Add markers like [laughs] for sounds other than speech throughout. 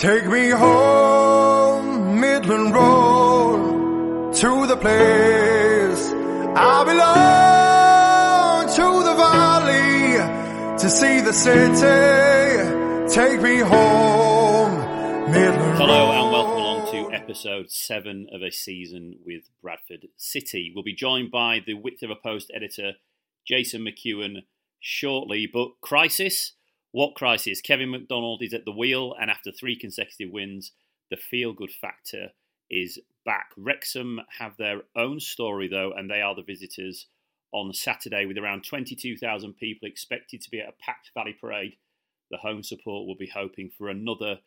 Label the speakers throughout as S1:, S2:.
S1: Take me home, Midland Road, to the place I belong, to the valley, to see the city. Take me home, Midland
S2: Hello
S1: Road.
S2: and welcome along to episode seven of a season with Bradford City. We'll be joined by the Width of a Post editor, Jason McKeown, shortly. But crisis? What crisis? Kevin McDonald is at the wheel, and after three consecutive wins, the feel good factor is back. Wrexham have their own story, though, and they are the visitors on Saturday with around 22,000 people expected to be at a packed Valley Parade. The home support will be hoping for another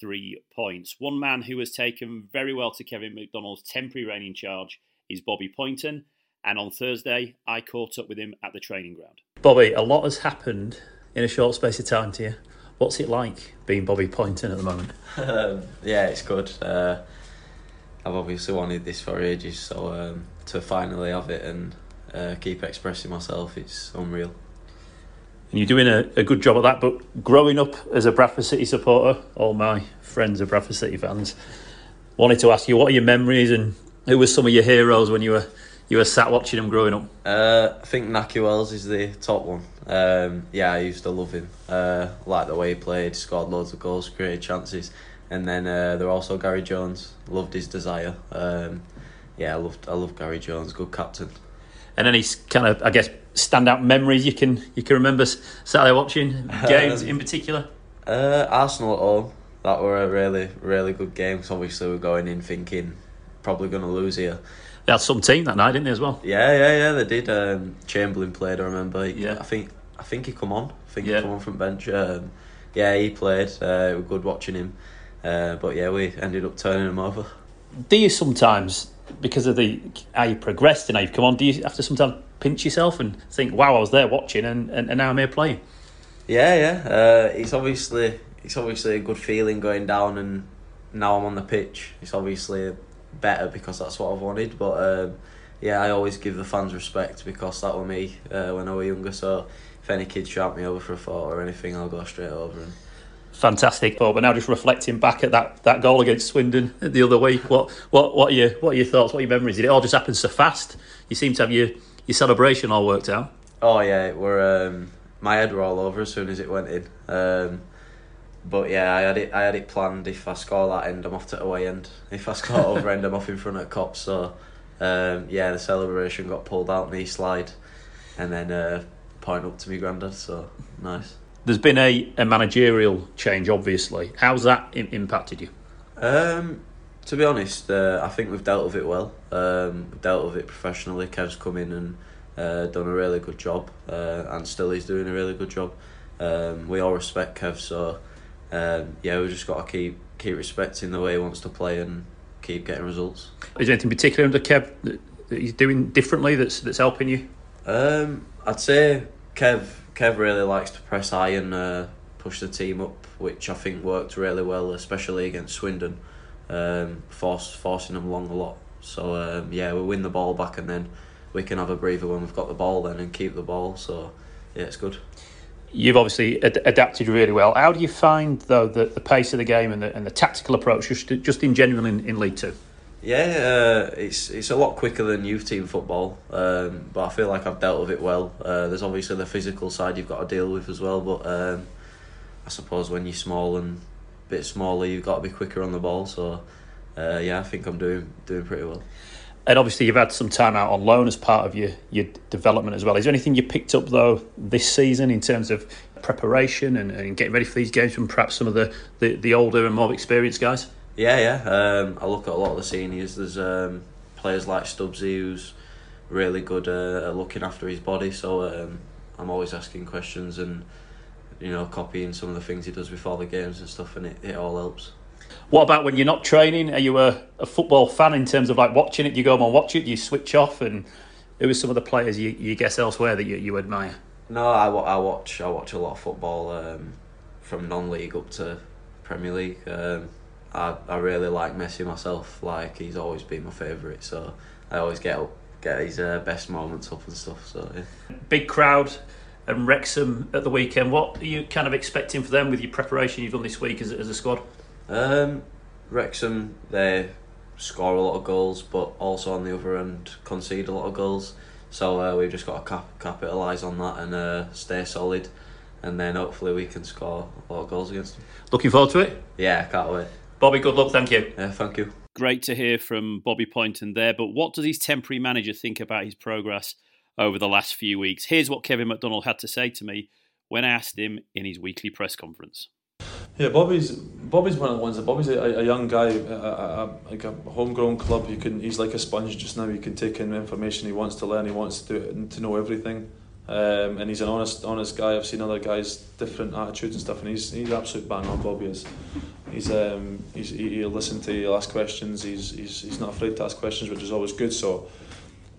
S2: three points. One man who has taken very well to Kevin McDonald's temporary reign in charge is Bobby Pointon, and on Thursday I caught up with him at the training ground.
S3: Bobby, a lot has happened in a short space of time to you. What's it like being Bobby Pointon at the moment? [laughs]
S4: Um, yeah, it's good. Uh, I've obviously wanted this for ages, so um, to finally have it and uh, keep expressing myself, it's unreal.
S3: And you're doing a, a good job at that, but growing up as a Bradford City supporter, all my friends are Bradford City fans, wanted to ask you what are your memories and who were some of your heroes when you were you were sat watching them growing up?
S4: Uh, I think Nahki Wells is the top one. Um, yeah, I used to love him. Uh, like the way he played, scored loads of goals, created chances. And then uh, there were also Gary Jones. Loved his desire. Um, yeah, I loved I loved Gary Jones. Good captain.
S3: And any kind of, I guess, standout memories you can you can remember Saturday watching [laughs] games in particular?
S4: Uh, Arsenal at home. That were a really, really good game. 'cause obviously, we're going in thinking probably going to lose here.
S3: They had some team that night, didn't they, as well?
S4: Yeah, yeah, yeah. They did. Um, Chamberlain played. I remember.
S3: Yeah.
S4: I think. I think he come on. I think
S3: Yeah.
S4: he come on from bench. Um, yeah, he played. Uh, it was good watching him. Uh, but yeah, we ended up turning him over.
S3: Do you sometimes, because of the how you progressed and how you've come on, do you have to sometimes pinch yourself and think, "Wow, I was there watching, and, and, and now I'm here playing"?
S4: Yeah, yeah. Uh, it's obviously it's obviously a good feeling going down, and now I'm on the pitch. It's obviously better because that's what I've wanted. But um, yeah, I always give the fans respect because that was me uh, when I was younger. So if any kids shout me over for a photo or anything, I'll go straight over. And
S3: Fantastic, Paul. But now just reflecting back at that, that goal against Swindon the other week, what what what are your what are your thoughts? What are your memories? Did it all just happen so fast? You seem to have your your celebration all worked out.
S4: oh yeah, it were um, my head were all over as soon as it went in. Um, but yeah, I had it. I had it planned. If I score that end, I'm off to away end. If I score [laughs] over end, I'm off in front of cops. So um, yeah, the celebration got pulled out knee slide, and then uh, point up to me granddad. So nice.
S3: There's been a, a managerial change, obviously. How's that Im- impacted you?
S4: Um, to be honest, uh, I think we've dealt with it well. Um, we've dealt with it professionally. Kev's come in and uh, done a really good job, uh, and still he's doing a really good job. Um, we all respect Kev, so um, yeah, we just got to keep keep respecting the way he wants to play and keep getting results.
S3: Is there anything particular under Kev that, that he's doing differently that's that's helping you?
S4: Um, I'd say Kev Kev really likes to press high and uh, push the team up, which I think worked really well, especially against Swindon, um, force, forcing them along a lot. So um, yeah, we win the ball back and then we can have a breather when we've got the ball then and keep the ball. So yeah, it's good.
S3: You've obviously ad- adapted really well. How do you find though the, the pace of the game and the, and the tactical approach just just in general in, in League Two?
S4: Yeah, uh, it's it's a lot quicker than youth team football, um, but I feel like I've dealt with it well. Uh, there's obviously the physical side you've got to deal with as well, but um, I suppose when you're small and a bit smaller, you've got to be quicker on the ball. So uh, yeah, I think I'm doing doing pretty well.
S3: And obviously, you've had some time out on loan as part of your, your development as well. Is there anything you picked up though this season in terms of preparation and, and getting ready for these games from perhaps some of the, the, the older and more experienced guys?
S4: Yeah, yeah. Um, I look at a lot of the seniors. There's um, players like Stubbsy who's really good uh, at looking after his body. So um, I'm always asking questions and you know copying some of the things he does before the games and stuff, and it, it all helps.
S3: What about when you're not training? Are you a, a football fan in terms of like watching it? Do you go home and watch it? Do you switch off? And who are some of the players you, you guess elsewhere that you, you admire?
S4: No, I, I watch I watch a lot of football um, from non-league up to Premier League. Um, I I really like Messi myself. Like he's always been my favourite. So I always get up, get his uh, best moments up and stuff. So yeah.
S3: Big crowd and Wrexham at the weekend. What are you kind of expecting for them with your preparation you've done this week as, as a squad?
S4: Um, Wrexham, they score a lot of goals, but also on the other end concede a lot of goals. So uh, we've just got to cap- capitalise on that and uh, stay solid, and then hopefully we can score a lot of goals against them.
S3: Looking forward to it.
S4: Yeah, can't wait.
S3: Bobby, good luck. Thank you.
S4: Yeah, thank you.
S2: Great to hear from Bobby Pointon there. But what does his temporary manager think about his progress over the last few weeks? Here's what Kevin McDonald had to say to me when I asked him in his weekly press conference.
S5: Yeah, Bobby's Bobby's one of the ones. That Bobby's a, a young guy, a, a, a, like a homegrown club. You can he's like a sponge just now. He can take in information he wants to learn. He wants to do it and to know everything. Um, and he's an honest, honest guy. I've seen other guys different attitudes and stuff, and he's he's an absolute bang on. Bobby is. He's um he's he'll listen to you, he'll ask questions. He's he's he's not afraid to ask questions, which is always good. So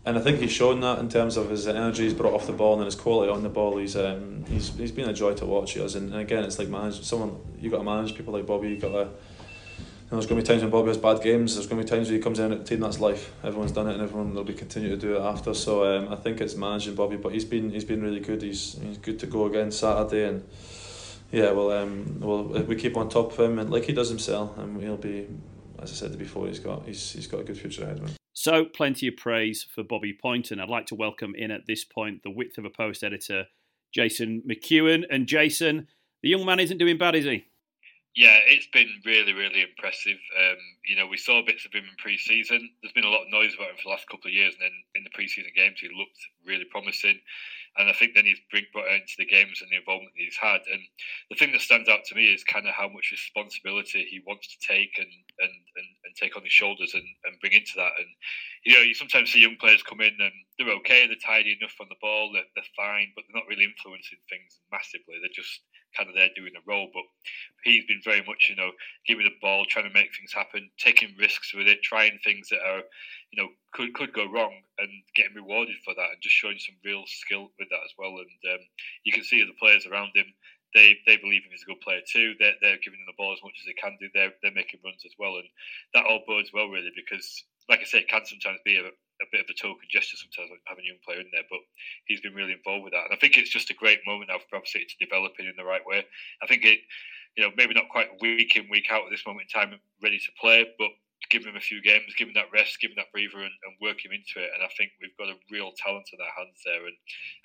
S5: and I think he's shown that in terms of his energy he's brought off the ball and his quality on the ball. He's um, he's he's been a joy to watch. And, and again, it's like manage someone You've got to manage people like Bobby. You got to. You know, there's going to be times when Bobby has bad games. There's going to be times when he comes in at the team. That's life. Everyone's done it, and everyone will be continue to do it after. So um, I think it's managing Bobby, but he's been he's been really good. He's he's good to go again Saturday, and yeah, well, um, well, we keep on top of him, and like he does himself, and he'll be, as I said before, he's got he's he's got a good future ahead of him.
S2: So, plenty of praise for Bobby Pointon. I'd like to welcome in at this point the width of a post editor, Jason McKeown. And Jason, the young man isn't doing bad, is he?
S6: Yeah, it's been really, really impressive. Um, you know, we saw bits of him in pre-season. There's been a lot of noise about him for the last couple of years, and then in the pre-season games, he looked really promising. And I think then he's brought into the games and the involvement he's had. And the thing that stands out to me is kind of how much responsibility he wants to take and and, and, and take on his shoulders and, and bring into that. And you know, you sometimes see young players come in and they're okay, they're tidy enough on the ball, they're, they're fine, but they're not really influencing things massively. They're just kind of there doing the role. But he's been very much, you know, giving the ball, trying to make things happen, taking risks with it, trying things that are, you know, could could go wrong, and getting rewarded for that, and just showing some real skill with that as well. And um, you can see the players around him. They, they believe him as a good player too. They're, they're giving him the ball as much as they can do. They're, they're making runs as well, and that all bodes well really because, like I say, it can sometimes be a, a bit of a token gesture sometimes having a young player in there, but he's been really involved with that. And I think it's just a great moment now for Bradford City to develop it in the right way. I think it, you know, maybe not quite week in, week out at this moment in time, ready to play, but give him a few games, give him that rest, give him that breather, and, and work him into it. And I think we've got a real talent in our hands there. And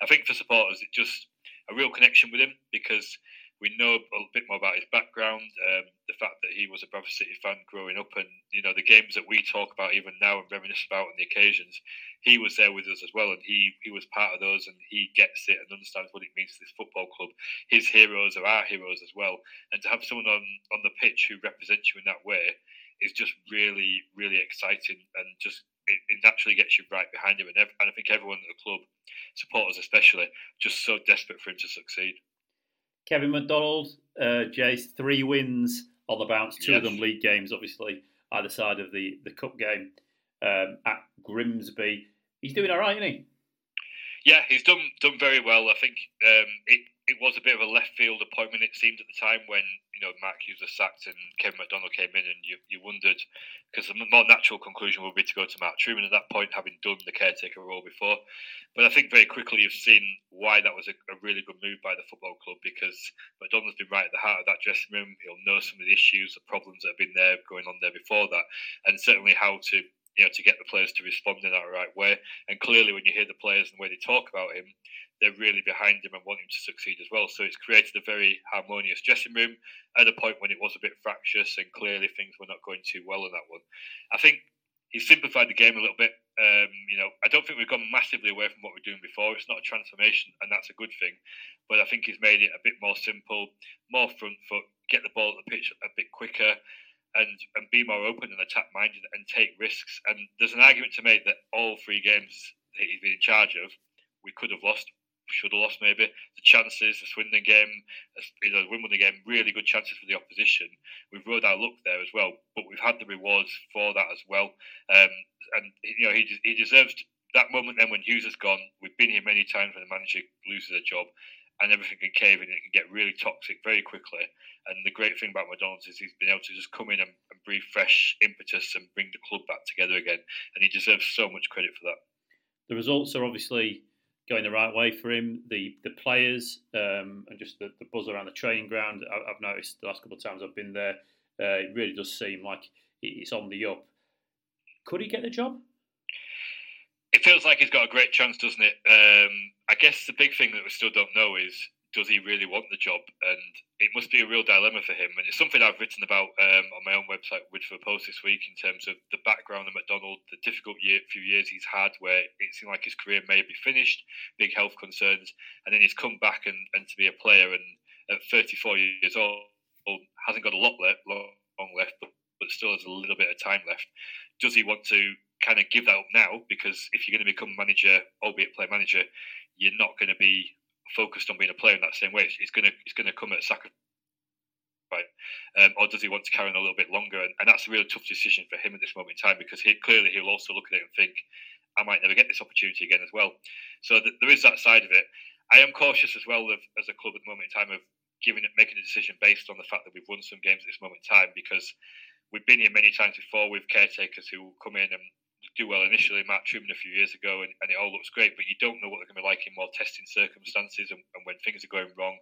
S6: I think for supporters, it just a real connection with him because we know a bit more about his background, um, the fact that he was a Bradford City fan growing up, and you know the games that we talk about even now and reminisce about on the occasions. He was there with us as well, and he he was part of those, and he gets it and understands what it means to this football club. His heroes are our heroes as well, and to have someone on on the pitch who represents you in that way is just really really exciting, and just it, it naturally gets you right behind him, and, ev- and I think everyone at the club, supporters especially, just so desperate for him to succeed.
S2: Kevin McDonald, uh, Jace, three wins on the bounce, two yes. of them league games, obviously, either side of the, the cup game um, at Grimsby. He's doing all right, isn't he?
S6: Yeah, he's done done very well. I think um, it it was a bit of a left field appointment. It seemed at the time when you know Mark Hughes was sacked and Kevin McDonald came in, and you, you wondered because the more natural conclusion would be to go to Mark Trueman at that point, having done the caretaker role before. But I think very quickly you've seen why that was a, a really good move by the football club because McDonald's been right at the heart of that dressing room. He'll know some of the issues, the problems that have been there going on there before that, and certainly how to you know, to get the players to respond in that right way. And clearly, when you hear the players and the way they talk about him, they're really behind him and want him to succeed as well. So it's created a very harmonious dressing room at a point when it was a bit fractious and clearly things were not going too well in that one. I think he simplified the game a little bit. Um, you know, I don't think we've gone massively away from what we are doing before. It's not a transformation, and that's a good thing. But I think he's made it a bit more simple, more front foot, get the ball at the pitch a bit quicker, and and be more open and attack minded and take risks. And there's an argument to make that all three games that he's been in charge of, we could have lost should have lost maybe. The chances, the Swindon game, you know, the Wimbledon game, really good chances for the opposition. We've rode our luck there as well, but we've had the rewards for that as well. Um, and you know, he he deserves that moment. Then when Hughes has gone, we've been here many times when the manager loses a job. And everything can cave in, it can get really toxic very quickly. And the great thing about McDonald's is he's been able to just come in and, and breathe fresh impetus and bring the club back together again. And he deserves so much credit for that.
S2: The results are obviously going the right way for him. The the players um, and just the, the, buzz around the training ground. I, have noticed the last couple of times I've been there.
S3: Uh, it really does seem like it's on the up. Could he get the job?
S6: It feels like he's got a great chance, doesn't it? Um, I guess the big thing that we still don't know is does he really want the job? And it must be a real dilemma for him. And it's something I've written about um, on my own website, Width of a Post this week, in terms of the background of McDonald, the difficult year, few years he's had where it seemed like his career may be finished, big health concerns, and then he's come back and, and to be a player. And at 34 years old, hasn't got a lot left, long left, but, but still has a little bit of time left. Does he want to kind of give that up now? Because if you're going to become manager, albeit player manager, you're not going to be focused on being a player in that same way. It's, going to it's to come at a sacrifice. Right. Um, or does he want to carry on a little bit longer? And, and, that's a really tough decision for him at this moment in time because he, clearly he'll also look at it and think, I might never get this opportunity again as well. So th- there is that side of it. I am cautious as well of, as a club at the moment in time of giving it, making a decision based on the fact that we've won some games at this moment in time because we've been here many times before with caretakers who come in and do well initially. Matt Trueman a few years ago, and, and, it all looks great, but you don't know what they're going to be like in more testing circumstances and, and when things are going wrong.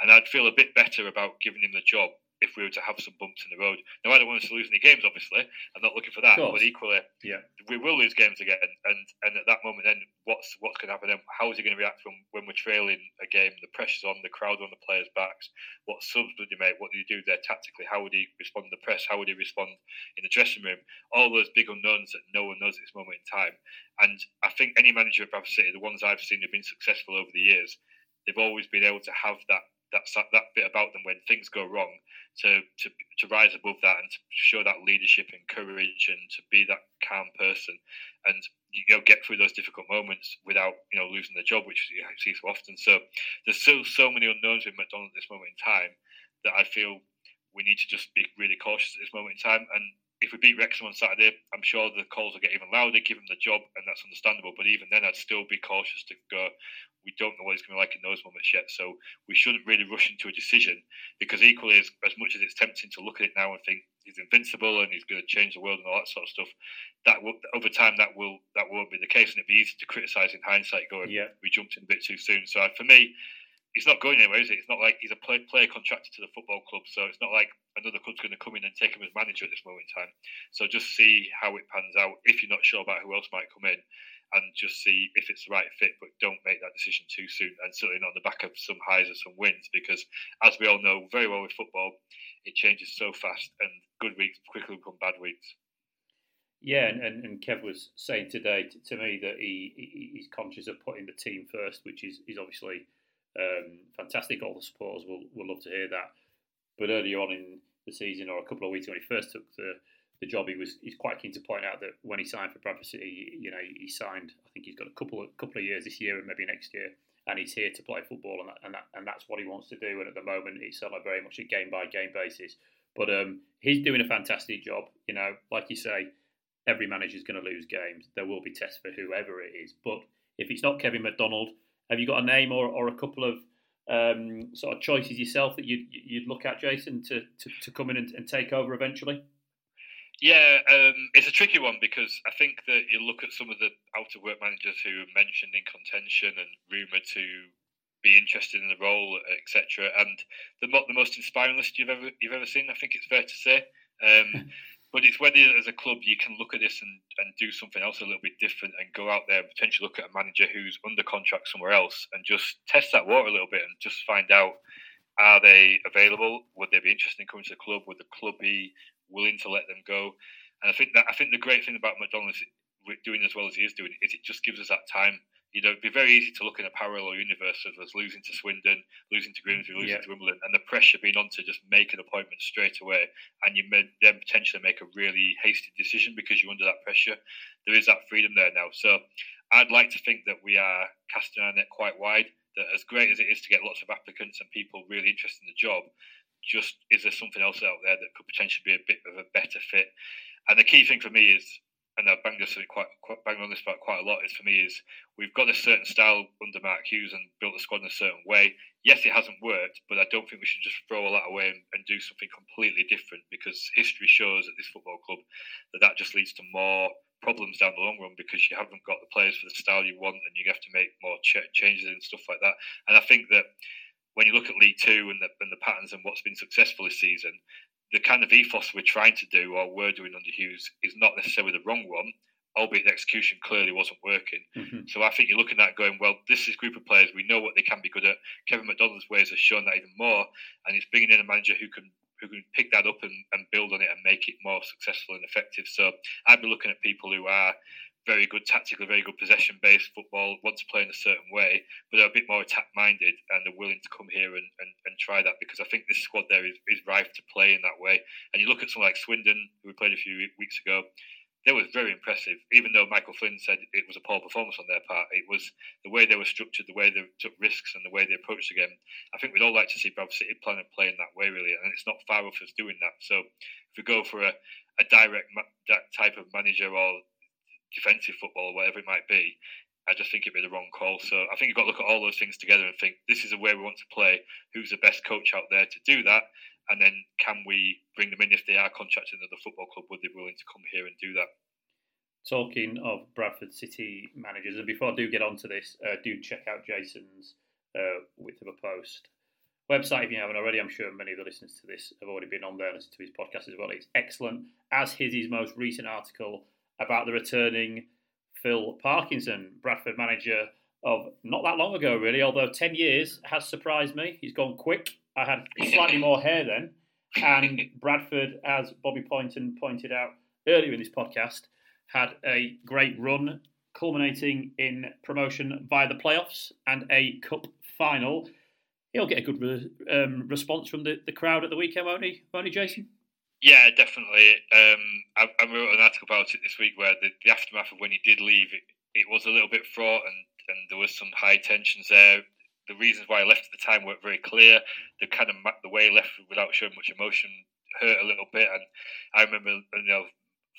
S6: And I'd feel a bit better about giving him the job if we were to have some bumps in the road. Now, I don't want us to lose any games, obviously. I'm not looking for that. But equally,
S3: yeah.
S6: we will lose games again. And and at that moment, then what's what's going to happen then? How is he going to react when, when we're trailing a game? The pressure's on, the crowd on the players' backs. What subs would he make? What do you do there tactically? How would he respond to the press? How would he respond in the dressing room? All those big unknowns that no one knows at this moment in time. And I think any manager of Bradford City, the ones I've seen who've been successful over the years, they've always been able to have that that that bit about them when things go wrong to to to rise above that and to show that leadership and courage and to be that calm person and you know get through those difficult moments without you know losing the job which you see so often. So there's still so many unknowns with McDonald at this moment in time that I feel we need to just be really cautious at this moment in time and if we beat Wrexham on Saturday, I'm sure the calls will get even louder, give him the job, and that's understandable. But even then, I'd still be cautious to go. We don't know what he's going to be like in those moments yet, so we shouldn't really rush into a decision because equally, as, as much as it's tempting to look at it now and think he's invincible and he's going to change the world and all that sort of stuff, that will, over time that will that won't be the case, and it'd be easy to criticise in hindsight, going,
S3: yeah.
S6: we jumped in a bit too soon. So uh, for me, he's not going anywhere, is it? It's not like he's a play, player contracted to the football club, so it's not like another club's going to come in and take him as manager at this moment in time. So just see how it pans out. If you're not sure about who else might come in, and just see if it's the right fit, but don't make that decision too soon, and certainly not on the back of some highs or some wins, because as we all know very well with football, it changes so fast, and good weeks quickly become bad weeks.
S3: Yeah, and, and, Kev was saying today to, to me that he, he, he's conscious of putting the team first, which is, is obviously um, fantastic. All the supporters will, will love to hear that. But earlier on in the season, or a couple of weeks when he first took the, the job, he was he's quite keen to point out that when he signed for Bradford City, you know, he signed. I think he's got a couple of couple of years this year and maybe next year, and he's here to play football, and that, and that, and that's what he wants to do. And at the moment, it's on a very much a game by game basis. But um, he's doing a fantastic job. You know, like you say, every manager is going to lose games. There will be tests for whoever it is. But if it's not Kevin McDonald, have you got a name or, or a couple of um, sort of choices yourself that you'd, you'd look at, Jason, to, to, to come in and, and take over eventually?
S6: Yeah, um, it's a tricky one because I think that you look at some of the out of work managers who are mentioned in contention and rumoured to be interested in the role, etc. And the, the most inspiring list you've ever you've ever seen, I think it's fair to say. Um, [laughs] But it's whether as a club you can look at this and, and do something else a little bit different and go out there and potentially look at a manager who's under contract somewhere else and just test that water a little bit and just find out are they available? Would they be interested in coming to the club? Would the club be willing to let them go? And I think that I think the great thing about McDonald's doing as well as he is doing is it just gives us that time you know, it'd be very easy to look in a parallel universe of us losing to Swindon, losing to Grimsby, losing yeah. to Wimbledon, and the pressure being on to just make an appointment straight away, and you may then potentially make a really hasty decision because you're under that pressure. There is that freedom there now. So I'd like to think that we are casting our net quite wide. That as great as it is to get lots of applicants and people really interested in the job, just is there something else out there that could potentially be a bit of a better fit? And the key thing for me is and I've banged this quite, quite banged on this about quite a lot is for me is we've got a certain style under Mark Hughes and built the squad in a certain way. Yes, it hasn't worked, but I don't think we should just throw all that away and, and do something completely different because history shows at this football club that that just leads to more problems down the long run because you haven't got the players for the style you want and you have to make more ch- changes and stuff like that. And I think that when you look at League Two and the, and the patterns and what's been successful this season, the kind of ethos we're trying to do or we're doing under Hughes is not necessarily the wrong one, albeit the execution clearly wasn't working. Mm-hmm. So I think you're looking at going, well, this is a group of players, we know what they can be good at. Kevin McDonald's ways have shown that even more, and he's bringing in a manager who can who can pick that up and, and build on it and make it more successful and effective. So I'd be looking at people who are very good tactically, very good possession based football, want to play in a certain way, but they're a bit more attack minded and they're willing to come here and, and, and try that because I think this squad there is, is rife to play in that way. And you look at someone like Swindon, who we played a few weeks ago, they were very impressive, even though Michael Flynn said it was a poor performance on their part. It was the way they were structured, the way they took risks, and the way they approached the game. I think we'd all like to see Bradford City plan and play in that way, really, and it's not far off us doing that. So if we go for a, a direct ma- type of manager or defensive football or whatever it might be, I just think it'd be the wrong call. So I think you've got to look at all those things together and think this is a way we want to play. Who's the best coach out there to do that? And then can we bring them in if they are contracted another football club? Would they be willing to come here and do that?
S3: Talking of Bradford City managers, and before I do get on to this, uh, do check out Jason's uh, Width of a Post website if you haven't already. I'm sure many of the listeners to this have already been on there and listened to his podcast as well. It's excellent, as his most recent article about the returning Phil Parkinson, Bradford manager of not that long ago, really, although 10 years has surprised me. He's gone quick. I had slightly [coughs] more hair then. And Bradford, as Bobby Pointon pointed out earlier in this podcast, had a great run, culminating in promotion via the playoffs and a cup final. He'll get a good re- um, response from the, the crowd at the weekend, won't he, won't he Jason?
S6: Yeah, definitely. Um, I, I, wrote an article about it this week where the, the aftermath of when he did leave, it, it was a little bit fraught and, and there was some high tensions there. The reasons why he left at the time weren't very clear. The kind of the way he left without showing much emotion hurt a little bit. And I remember, you know,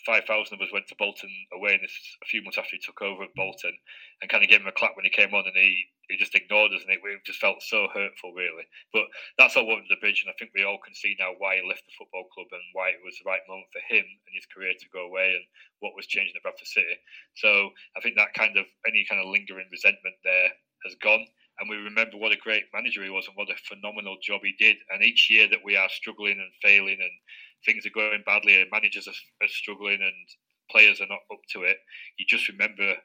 S6: 5,000 of us went to Bolton away in this a few months after he took over at Bolton and kind of gave him a clap when he came on and he, he just ignored us and it, it just felt so hurtful really. But that's all over the bridge and I think we all can see now why he left the football club and why it was the right moment for him and his career to go away and what was changing at Bradford City. So I think that kind of, any kind of lingering resentment there has gone and we remember what a great manager he was and what a phenomenal job he did. And each year that we are struggling and failing and things are going badly and managers are, are struggling and players are not up to it, you just remember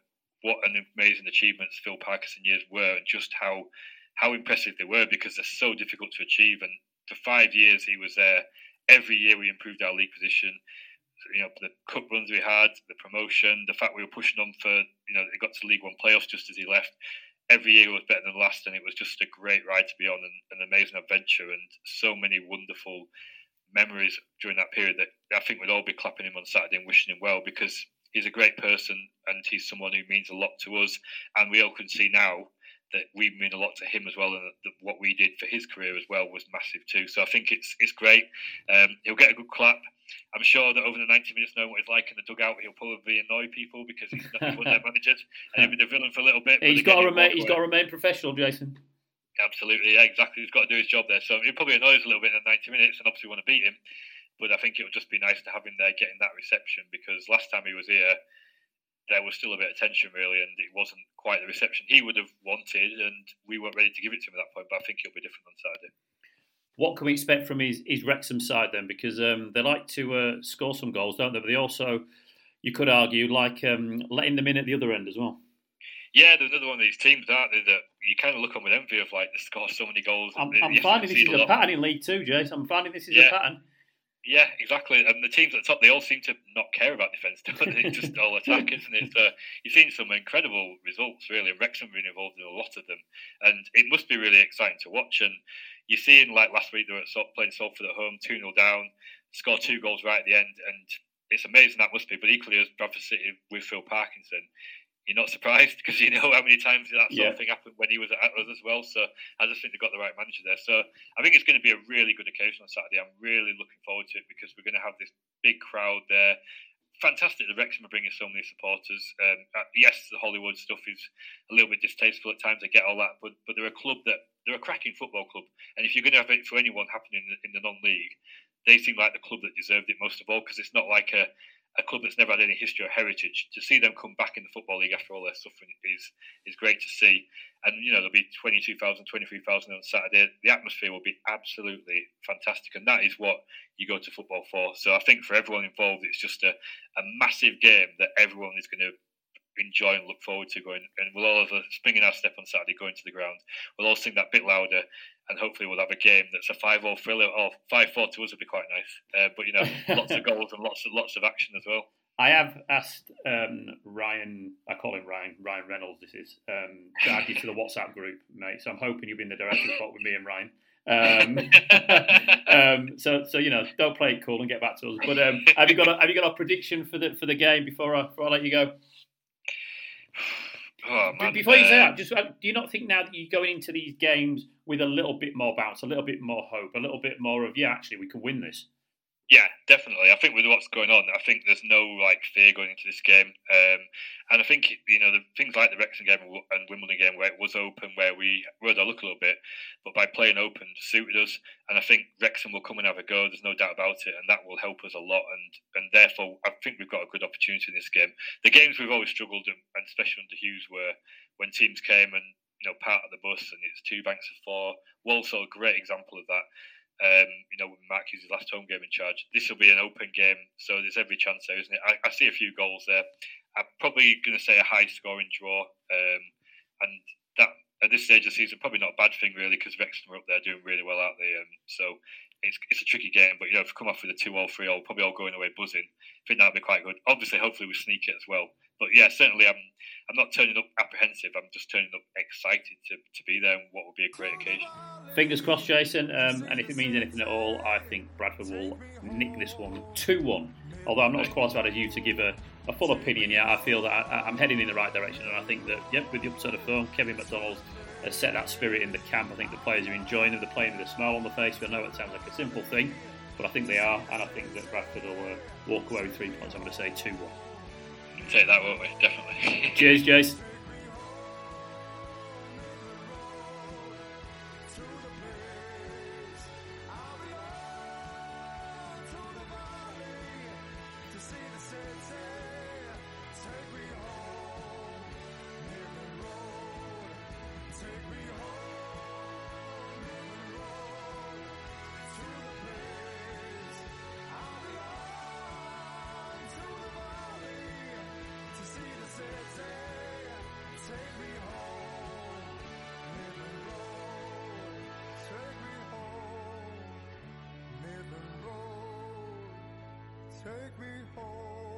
S6: what an amazing achievements Phil Parkinson years were and just how how impressive they were because they're so difficult to achieve. And for five years he was there. Every year we improved our league position. You know the cup runs we had, the promotion, the fact we were pushing on for you know they got to League One playoffs just as he left. Every year was better than the last, and it was just a great ride to be on and an amazing adventure and so many wonderful memories during that period that I think we'd all be clapping him on Saturday and wishing him well because he's a great person and he's someone who means a lot to us. And we all can see now that we mean a lot to him as well, and that what we did for his career as well was massive too. So I think it's it's great. Um, he'll get a good clap. I'm sure that over the 90 minutes, knowing what he's like in the dugout, he'll probably annoy people because he's not one of their managers, and he'll be the villain for a little bit.
S3: He's got to remain. He's got to remain professional, Jason.
S6: Absolutely, yeah, exactly. He's got to do his job there. So it probably annoys a little bit in the 90 minutes, and obviously want to beat him. But I think it would just be nice to have him there getting that reception because last time he was here, there was still a bit of tension really, and it wasn't quite the reception he would have wanted, and we weren't ready to give it to him at that point. But I think it'll be different on Saturday.
S3: What can we expect from his, his Wrexham side then? Because um, they like to uh, score some goals, don't they? But they also, you could argue, like um, letting them in at the other end as well.
S6: Yeah, there's another one of these teams, aren't there, that you kind of look on with envy of like they score so many goals.
S3: I'm, I'm finding [laughs] this is a, a pattern in League Two, Jace. I'm finding this is
S6: yeah.
S3: a pattern.
S6: Yeah, exactly. And the teams at the top, they all seem to not care about defence, don't they? [laughs] just all attack, isn't it? So you've seen some incredible results, really. And Wrexham have been involved in a lot of them, and it must be really exciting to watch. And you're seeing like last week they were at playing Salford at home, two 0 down, score two goals right at the end, and it's amazing that must be. But equally as Bradford City with Phil Parkinson, you're not surprised because you know how many times that sort yeah. of thing happened when he was at us as well. So I just think they've got the right manager there. So I think it's going to be a really good occasion on Saturday. I'm really looking forward to it because we're going to have this big crowd there. Fantastic the Wrexham are bringing so many supporters. Um, uh, yes, the Hollywood stuff is a little bit distasteful at times. I get all that, but but they're a club that they're a cracking football club. And if you're going to have it for anyone happening in the, in the non-league, they seem like the club that deserved it most of all because it's not like a a club that's never had any history or heritage, to see them come back in the Football League after all their suffering is is great to see. And, you know, there'll be 22,000, 23,000 on Saturday. The atmosphere will be absolutely fantastic. And that is what you go to football for. So I think for everyone involved, it's just a, a massive game that everyone is going to enjoy and look forward to going. And we'll all have a spring in our step on Saturday going to the ground. We'll all sing that bit louder, and hopefully we'll have a game that's a five-all thriller. Or five-four to us would be quite nice. Uh, but you know, [laughs] lots of goals and lots of lots of action as well.
S2: I have asked um, Ryan, I call him Ryan, Ryan Reynolds, this is, um, to add you to the [laughs] WhatsApp group, mate. So I'm hoping you'll be in the director's spot with me and Ryan. Um, [laughs] um, so, so you know, don't play it cool and get back to us. But um, have you got a, have you got a prediction for the for the game before I, before I let you go?
S6: Oh, man.
S2: Before you say that, just uh, do you not think now that you're going into these games with a little bit more bounce, a little bit more hope, a little bit more of yeah, actually we can win this?
S6: Yeah, definitely. I think with what's going on, I think there's no like fear going into this game, um, and I think you know the things like the Wrexham game and Wimbledon game where it was open, where we rode our luck a little bit, but by playing open suited us, and I think Wrexham will come and have a go. There's no doubt about it, and that will help us a lot, and and therefore I think we've got a good opportunity in this game. The games we've always struggled, and and especially under Hughes, were when teams came and you know part of the bus, and it's two banks of four. Walsall, a great example of that um, you know, with Mark Hughes' last home game in charge. This will be an open game, so there's every chance there, isn't it? I, I see a few goals there. I'm probably going to say a high scoring draw, um, and that at this stage of the season probably not a bad thing really because Wrexham are up there doing really well out there. Um, so it's, it's a tricky game, but you know if we come off with a two or three, or probably all going away buzzing, I think that'd be quite good. Obviously, hopefully we sneak it as well. But yeah, certainly I'm I'm not turning up apprehensive. I'm just turning up excited to, to be there and what will be a great occasion.
S2: Fingers crossed, Jason. Um, and if it means anything at all, I think Bradford will nick this one 2 1. Although I'm not as qualified as you to give a, a full opinion yet, I feel that I, I'm heading in the right direction. And I think that, yep, with the upside of form, Kevin McDonald has set that spirit in the camp. I think the players are enjoying it, they're playing with a smile on the face. We know it sounds like a simple thing, but I think they are. And I think that Bradford will uh, walk away with three points. I'm going to say 2 1.
S6: Take that, won't we? Definitely.
S2: Cheers, Jace.
S1: Take me home,